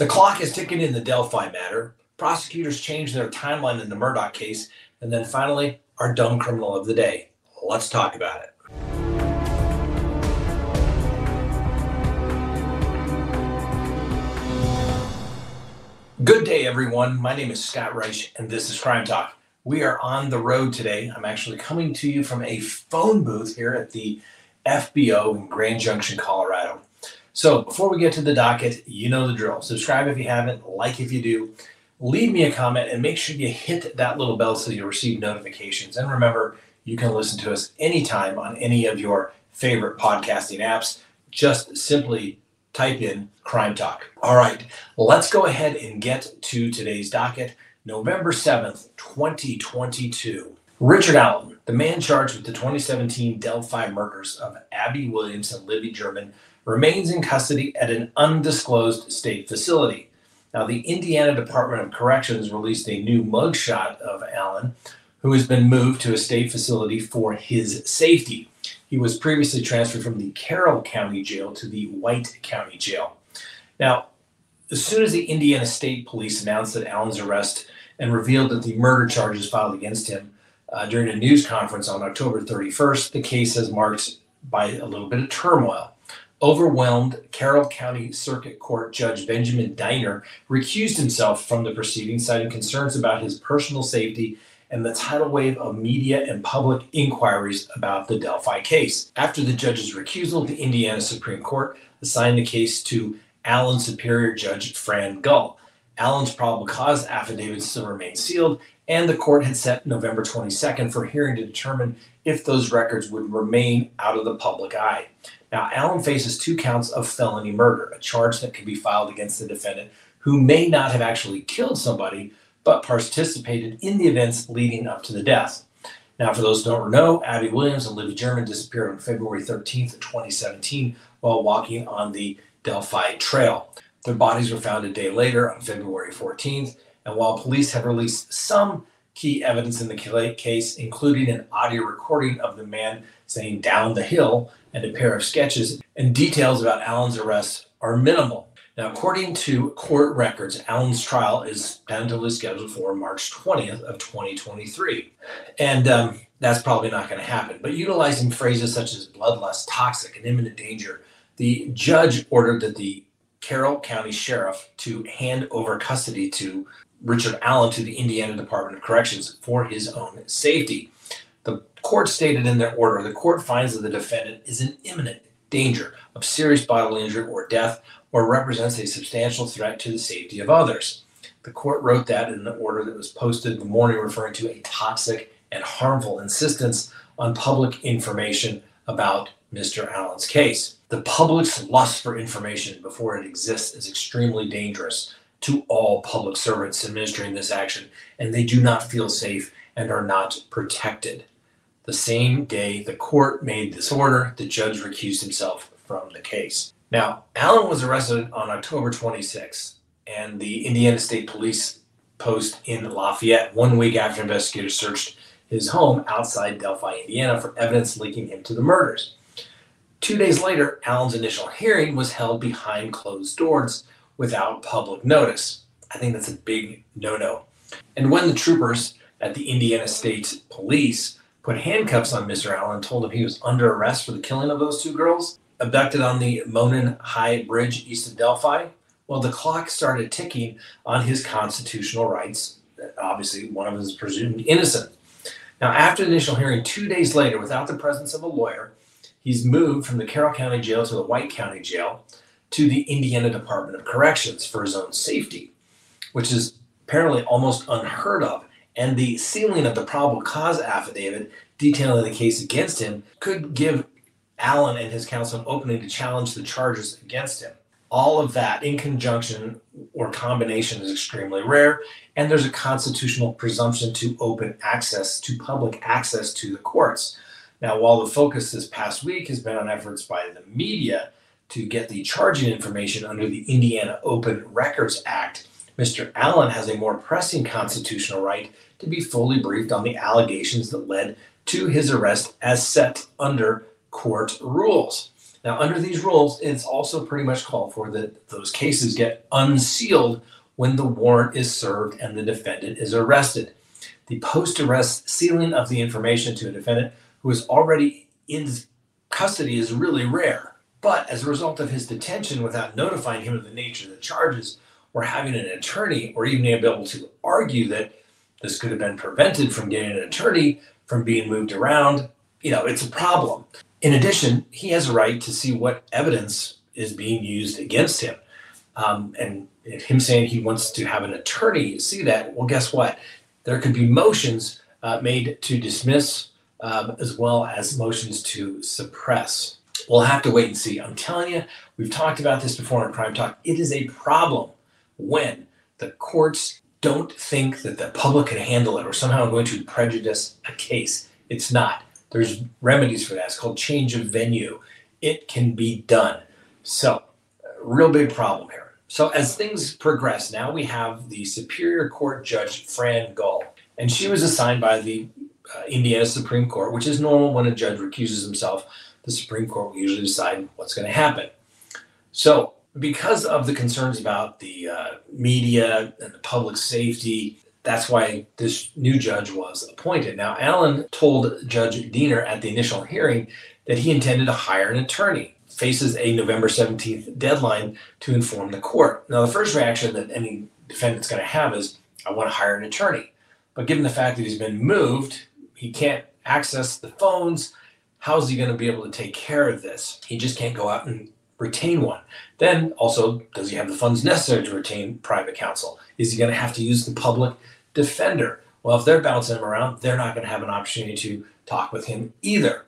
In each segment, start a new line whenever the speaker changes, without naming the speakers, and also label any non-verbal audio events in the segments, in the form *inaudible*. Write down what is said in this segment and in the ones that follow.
The clock is ticking in the Delphi matter. Prosecutors changed their timeline in the Murdaugh case. And then finally, our dumb criminal of the day. Let's talk about it. Good day, everyone. My name is Scott Reich, and this is Crime Talk. We are on the road today. I'm actually coming to you from a phone booth here at the FBO in Grand Junction, Colorado. So, before we get to the docket, you know the drill. Subscribe if you haven't, like if you do, leave me a comment, and make sure you hit that little bell so you receive notifications. And remember, you can listen to us anytime on any of your favorite podcasting apps. Just simply type in Crime Talk. All right, let's go ahead and get to today's docket. November 7th, 2022. Richard Allen, the man charged with the 2017 Delphi murders of Abby Williams and Libby German, remains in custody at an undisclosed state facility. Now, the Indiana Department of Corrections released a new mugshot of Allen, who has been moved to a state facility for his safety. He was previously transferred from the Carroll County Jail to the White County Jail. Now, as soon as the Indiana State Police announced that Allen's arrest and revealed that the murder charges filed against him uh, during a news conference on October 31st, the case has marked by a little bit of turmoil. Overwhelmed, Carroll County Circuit Court Judge Benjamin Diener recused himself from the proceedings, citing concerns about his personal safety and the tidal wave of media and public inquiries about the Delphi case. After the judge's recusal, the Indiana Supreme Court assigned the case to Allen Superior Judge Fran Gull. Allen's probable cause affidavit still remains sealed, and the court had set November 22nd for hearing to determine if those records would remain out of the public eye. Now, Allen faces two counts of felony murder, a charge that can be filed against the defendant who may not have actually killed somebody, but participated in the events leading up to the death. Now, for those who don't know, Abby Williams and Libby German disappeared on February 13th, 2017, while walking on the Delphi Trail. Their bodies were found a day later on February 14th, and while police have released some key evidence in the case, including an audio recording of the man saying down the hill and a pair of sketches, and details about Allen's arrest are minimal. Now, according to court records, Allen's trial is tentatively scheduled for March 20th of 2023. And um, that's probably not going to happen. But utilizing phrases such as bloodlust, toxic, and imminent danger, the judge ordered that the Carroll County Sheriff to hand over custody to Richard Allen to the Indiana Department of Corrections for his own safety. The court stated in their order the court finds that the defendant is in imminent danger of serious bodily injury or death or represents a substantial threat to the safety of others. The court wrote that in an order that was posted the morning, referring to a toxic and harmful insistence on public information about Mr. Allen's case. The public's lust for information before it exists is extremely dangerous to all public servants administering this action, and they do not feel safe and are not protected. The same day the court made this order, the judge recused himself from the case. Now, Allen was arrested on October 26, and the Indiana State Police post in Lafayette one week after investigators searched his home outside Delphi, Indiana for evidence linking him to the murders. Two days later, Allen's initial hearing was held behind closed doors without public notice. I think that's a big no no. And when the troopers at the Indiana State Police put handcuffs on Mr. Allen told him he was under arrest for the killing of those two girls, abducted on the Monon High Bridge east of Delphi, well, the clock started ticking on his constitutional rights. Obviously, one of them is presumed innocent. Now, after the initial hearing, two days later, without the presence of a lawyer, he's moved from the Carroll County Jail to the White County Jail to the Indiana Department of Corrections for his own safety, which is apparently almost unheard of. And the sealing of the probable cause affidavit detailing the case against him could give Allen and his counsel an opening to challenge the charges against him. All of that in conjunction or combination is extremely rare, and there's a constitutional presumption to open access to public access to the courts. Now, while the focus this past week has been on efforts by the media to get the charging information under the Indiana Open Records Act, Mr. Allen has a more pressing constitutional right to be fully briefed on the allegations that led to his arrest as set under court rules. Now, under these rules, it's also pretty much called for that those cases get unsealed when the warrant is served and the defendant is arrested. The post arrest sealing of the information to a defendant who is already in custody is really rare. But as a result of his detention without notifying him of the nature of the charges, or having an attorney, or even being able to argue that this could have been prevented from getting an attorney from being moved around, you know, it's a problem. In addition, he has a right to see what evidence is being used against him. Um, and him saying he wants to have an attorney see that, well, guess what? There could be motions uh, made to dismiss um, as well as motions to suppress. We'll have to wait and see. I'm telling you, we've talked about this before in Crime Talk. It is a problem when the courts don't think that the public can handle it or somehow going to prejudice a case. It's not. There's remedies for that. It's called change of venue. It can be done. So, real big problem here. So, as things progress, now we have the Superior Court Judge Fran Gull, and she was assigned by the uh, Indiana Supreme Court, which is normal when a judge recuses himself. The Supreme Court will usually decide what's going to happen. So, because of the concerns about the uh, media and the public safety, that's why this new judge was appointed. Now, Allen told Judge Diener at the initial hearing that he intended to hire an attorney. Faces a November 17th deadline to inform the court. Now, the first reaction that any defendant's going to have is, I want to hire an attorney. But given the fact that he's been moved, he can't access the phones. How's he going to be able to take care of this? He just can't go out and retain one. Then also, does he have the funds necessary to retain private counsel? Is he going to have to use the public defender? Well, if they're bouncing him around, they're not going to have an opportunity to talk with him either.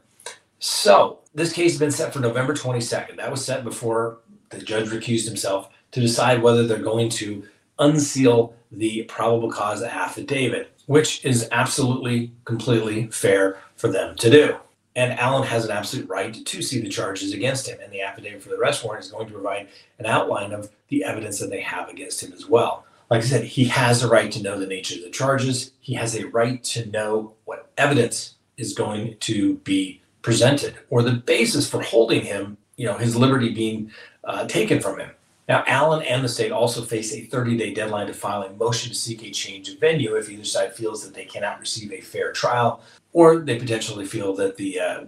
So this case has been set for November 22nd. That was set before the judge recused himself to decide whether they're going to unseal the probable cause affidavit which is absolutely, completely fair for them to do. And Allen has an absolute right to see the charges against him. And the affidavit for the arrest warrant is going to provide an outline of the evidence that they have against him as well. Like I said, he has a right to know the nature of the charges. He has a right to know what evidence is going to be presented or the basis for holding him, you know, his liberty being uh, taken from him. Now, Allen and the state also face a 30 day deadline to file a motion to seek a change of venue if either side feels that they cannot receive a fair trial or they potentially feel that the uh,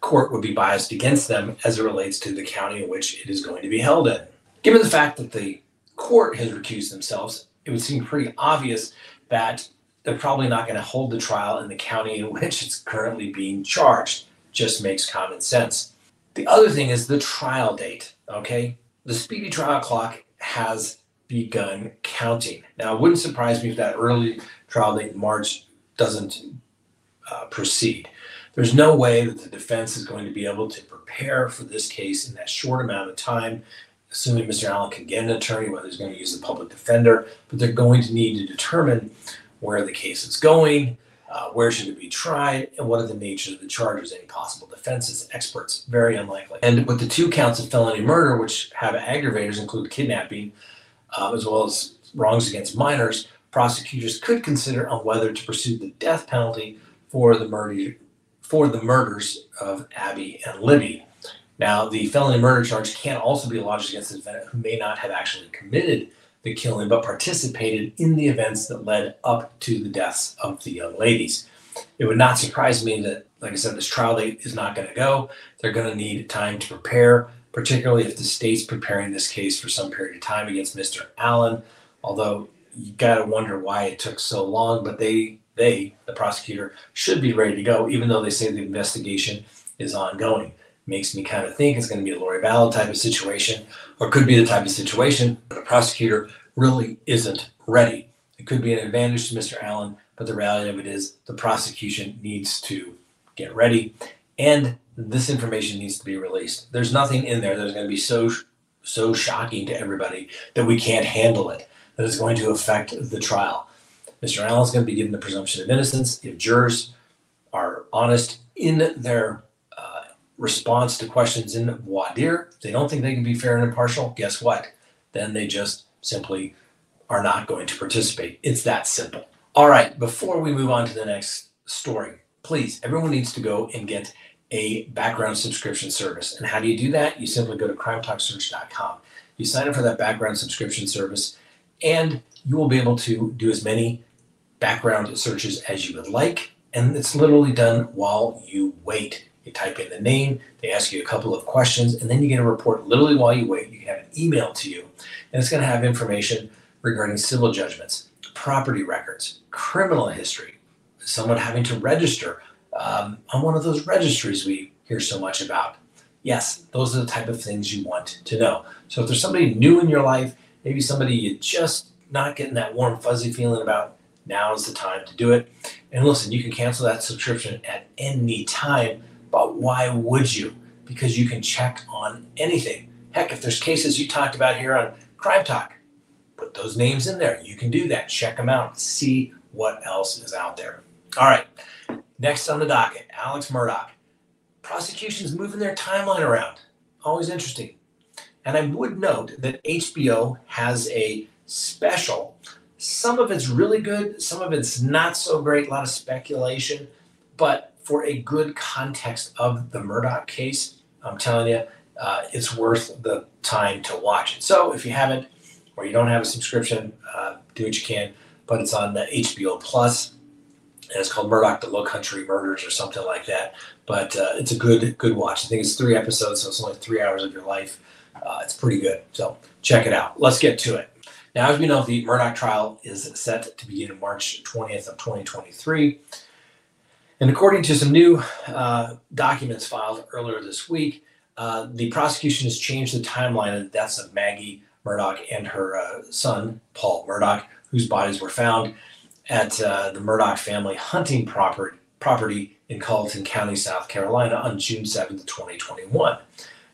court would be biased against them as it relates to the county in which it is going to be held in. Given the fact that the court has recused themselves, it would seem pretty obvious that they're probably not going to hold the trial in the county in which it's currently being charged. Just makes common sense. The other thing is the trial date, okay? The speedy trial clock has begun counting. Now, it wouldn't surprise me if that early trial date in March doesn't uh, proceed. There's no way that the defense is going to be able to prepare for this case in that short amount of time, assuming Mr. Allen can get an attorney, whether he's going to use the public defender, but they're going to need to determine where the case is going, uh, where should it be tried? And what are the natures of the charges? Any possible defenses? Experts, very unlikely. And with the two counts of felony murder, which have aggravators, include kidnapping, uh, as well as wrongs against minors, prosecutors could consider on whether to pursue the death penalty for the murder for the murders of Abby and Libby. Now, the felony murder charge can also be lodged against the defendant who may not have actually committed the killing, but participated in the events that led up to the deaths of the young ladies. It would not surprise me that, like I said, this trial date is not going to go. They're going to need time to prepare, particularly if the state's preparing this case for some period of time against Mr. Allen. Although you got to wonder why it took so long, but they, they, the prosecutor, should be ready to go, even though they say the investigation is ongoing makes me kind of think it's going to be a Lori Vallow type of situation, or could be the type of situation, but a prosecutor really isn't ready. It could be an advantage to Mr. Allen, but the reality of it is the prosecution needs to get ready, and this information needs to be released. There's nothing in there that's going to be so so shocking to everybody that we can't handle it. That is going to affect the trial. Mr. Allen's going to be given the presumption of innocence if jurors are honest in their response to questions in voir dire. They don't think they can be fair and impartial, guess what? Then they just simply are not going to participate. It's that simple. All right, before we move on to the next story, please, everyone needs to go and get a background subscription service. And how do you do that? You simply go to crimetalksearch.com. You sign up for that background subscription service, and you will be able to do as many background searches as you would like. And it's literally done while you wait. You type in the name, they ask you a couple of questions, and then you get a report literally while you wait. You can have an email to you, and it's going to have information regarding civil judgments, property records, criminal history, someone having to register um, on one of those registries we hear so much about. Yes, those are the type of things you want to know. So if there's somebody new in your life, maybe somebody you're just not getting that warm, fuzzy feeling about, now is the time to do it. And listen, you can cancel that subscription at any time, but why would you? Because you can check on anything. Heck, if there's cases you talked about here on Crime Talk, put those names in there. You can do that. Check them out. See what else is out there. All right. Next on the docket, Alex Murdaugh. Prosecution's moving their timeline around. Always interesting. And I would note that HBO has a special. Some of it's really good, some of it's not so great, a lot of speculation. But for a good context of the Murdaugh case, I'm telling you, uh, it's worth the time to watch it. So if you haven't, or you don't have a subscription, uh, do what you can. But it's on the HBO Plus and it's called Murdaugh: The Low Country Murders or something like that. But uh, it's a good good watch. I think it's three episodes, so it's only three hours of your life. Uh, it's pretty good. So check it out. Let's get to it. Now, as we know, the Murdaugh trial is set to begin March 20th of 2023. And according to some new uh, documents filed earlier this week, uh, the prosecution has changed the timeline of the deaths of Maggie Murdaugh and her uh, son, Paul Murdaugh, whose bodies were found at uh, the Murdaugh family hunting property, property in Colleton County, South Carolina on June 7th, 2021.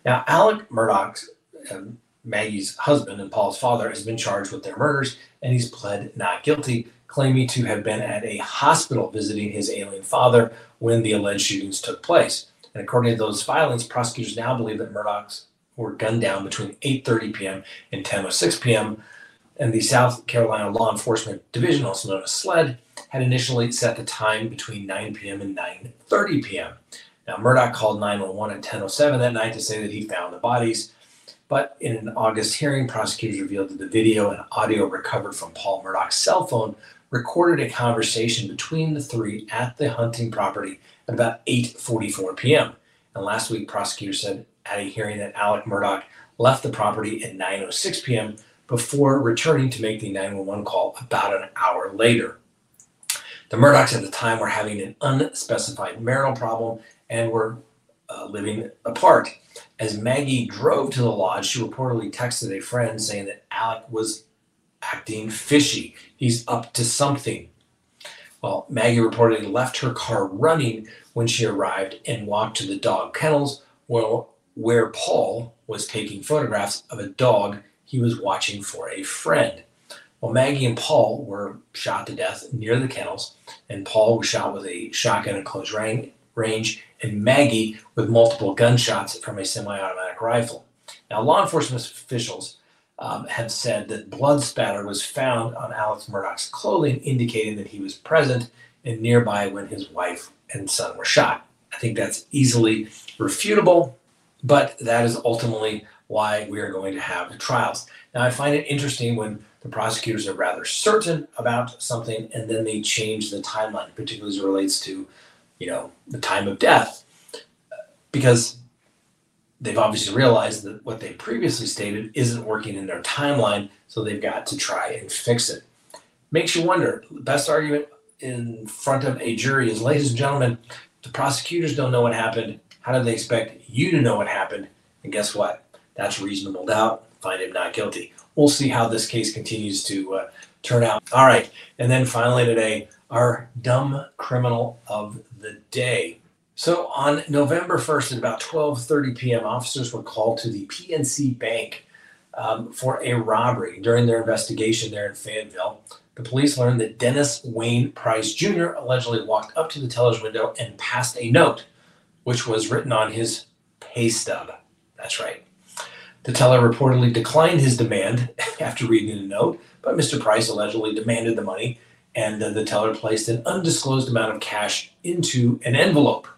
Now, Alec Murdaugh, um, Maggie's husband and Paul's father, has been charged with their murders and he's pled not guilty, claiming to have been at a hospital visiting his alien father when the alleged shootings took place. And according to those filings, prosecutors now believe that Murdaugh's were gunned down between 8:30 p.m. and 10:06 p.m and the South Carolina Law Enforcement Division, also known as SLED, had initially set the time between 9 p.m. and 9:30 p.m. Now, Murdaugh called 911 at 10:07 that night to say that he found the bodies, but in an August hearing, prosecutors revealed that the video and audio recovered from Paul Murdaugh's cell phone recorded a conversation between the three at the hunting property at about 8:44 p.m. And last week, prosecutors said at a hearing that Alec Murdaugh left the property at 9:06 p.m before returning to make the 911 call about an hour later. The Murdaughs at the time were having an unspecified marital problem and were uh, living apart. As Maggie drove to the lodge, she reportedly texted a friend saying that Alec was acting fishy. He's up to something. Well, Maggie reportedly left her car running when she arrived and walked to the dog kennels where, where Paul was taking photographs of a dog he was watching for a friend. Well, Maggie and Paul were shot to death near the kennels, and Paul was shot with a shotgun at close range, and Maggie with multiple gunshots from a semi automatic rifle. Now, law enforcement officials um, have said that blood spatter was found on Alex Murdaugh's clothing, indicating that he was present and nearby when his wife and son were shot. I think that's easily refutable, but that is ultimately why we are going to have trials. Now, I find it interesting when the prosecutors are rather certain about something and then they change the timeline, particularly as it relates to, you know, the time of death, because they've obviously realized that what they previously stated isn't working in their timeline, so they've got to try and fix it. Makes you wonder. Best argument in front of a jury is, ladies and gentlemen, the prosecutors don't know what happened. How do they expect you to know what happened? And guess what? That's reasonable doubt. Find him not guilty. We'll see how this case continues to uh, turn out. All right. And then finally today, our dumb criminal of the day. So on November 1st at about 12:30 p.m., officers were called to the PNC Bank um, for a robbery. During their investigation there in Fayetteville, the police learned that Dennis Wayne Price Jr. allegedly walked up to the teller's window and passed a note, which was written on his pay stub. That's right. The teller reportedly declined his demand *laughs* after reading the note, but Mr. Price allegedly demanded the money, and the teller placed an undisclosed amount of cash into an envelope.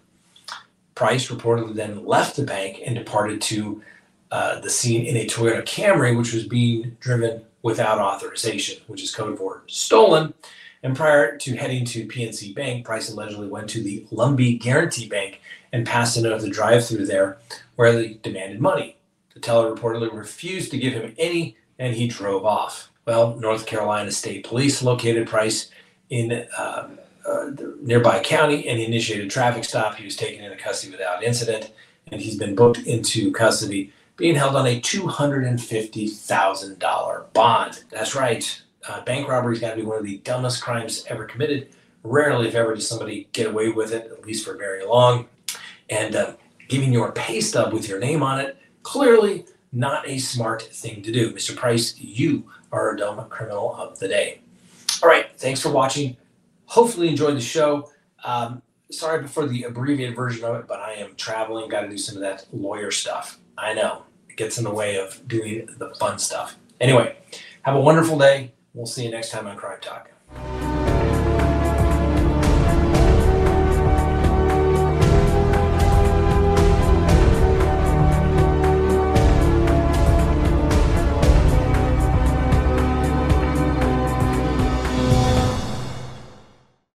Price reportedly then left the bank and departed to uh, the scene in a Toyota Camry, which was being driven without authorization, which is code for stolen. And prior to heading to PNC Bank, Price allegedly went to the Lumbee Guarantee Bank and passed a note the drive-through there, where they demanded money. The teller reportedly refused to give him any, and he drove off. Well, North Carolina State Police located Price in uh, uh, the nearby county and he initiated a traffic stop. He was taken into custody without incident, and he's been booked into custody, being held on a $250,000 bond. That's right. Uh, bank robbery's got to be one of the dumbest crimes ever committed. Rarely, if ever, does somebody get away with it, at least for very long. And uh, giving your pay stub with your name on it, clearly not a smart thing to do. Mr. Price, you are a dumb criminal of the day. All right, thanks for watching. Hopefully, enjoyed the show. Um, sorry for the abbreviated version of it, but I am traveling, got to do some of that lawyer stuff. I know it gets in the way of doing the fun stuff. Anyway, have a wonderful day. We'll see you next time on Crime Talk.